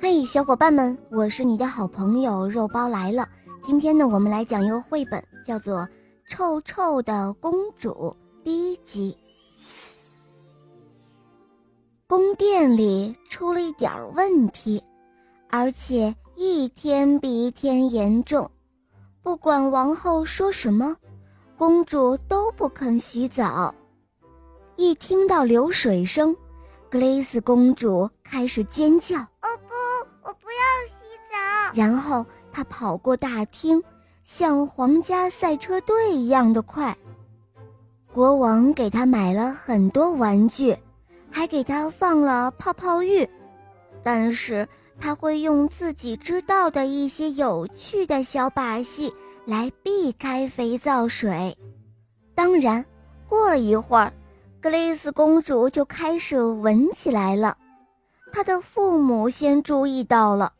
嘿，小伙伴们，我是你的好朋友肉包来了。今天呢，我们来讲一个绘本，叫做《臭臭的公主》第一集。宫殿里出了一点问题，而且一天比一天严重。不管王后说什么，公主都不肯洗澡。一听到流水声，格蕾丝公主开始尖叫。然后他跑过大厅，像皇家赛车队一样的快。国王给他买了很多玩具，还给他放了泡泡浴，但是他会用自己知道的一些有趣的小把戏来避开肥皂水。当然，过了一会儿，格蕾丝公主就开始闻起来了。她的父母先注意到了。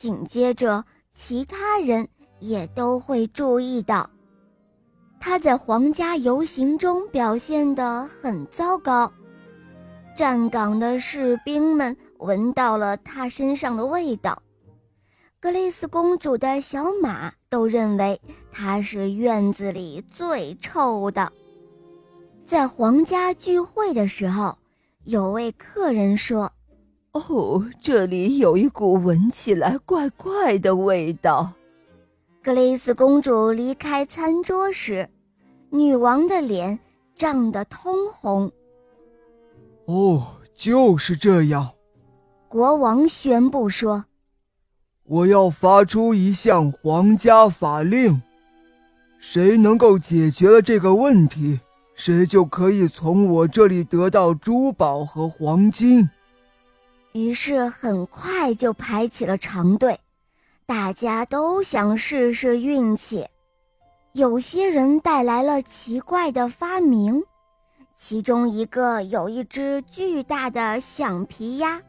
紧接着，其他人也都会注意到，他在皇家游行中表现得很糟糕。站岗的士兵们闻到了他身上的味道，格蕾丝公主的小马都认为他是院子里最臭的。在皇家聚会的时候，有位客人说。哦，这里有一股闻起来怪怪的味道。格蕾丝公主离开餐桌时，女王的脸涨得通红。哦，就是这样。国王宣布说：“我要发出一项皇家法令，谁能够解决了这个问题，谁就可以从我这里得到珠宝和黄金。”于是很快就排起了长队，大家都想试试运气。有些人带来了奇怪的发明，其中一个有一只巨大的橡皮鸭。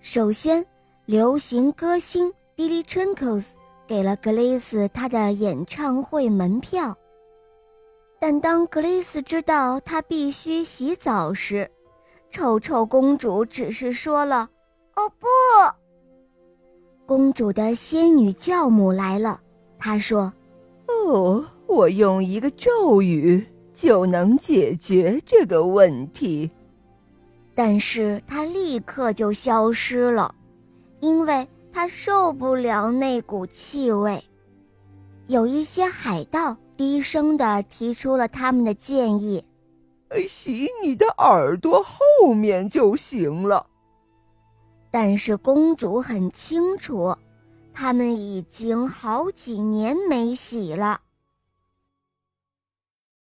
首先，流行歌星 Billy c h i n k o s 给了格蕾丝他的演唱会门票，但当格蕾丝知道她必须洗澡时，臭臭公主只是说了：“哦不！”公主的仙女教母来了，她说：“哦，我用一个咒语就能解决这个问题。”但是她立刻就消失了，因为她受不了那股气味。有一些海盗低声地提出了他们的建议。洗你的耳朵后面就行了。但是公主很清楚，他们已经好几年没洗了。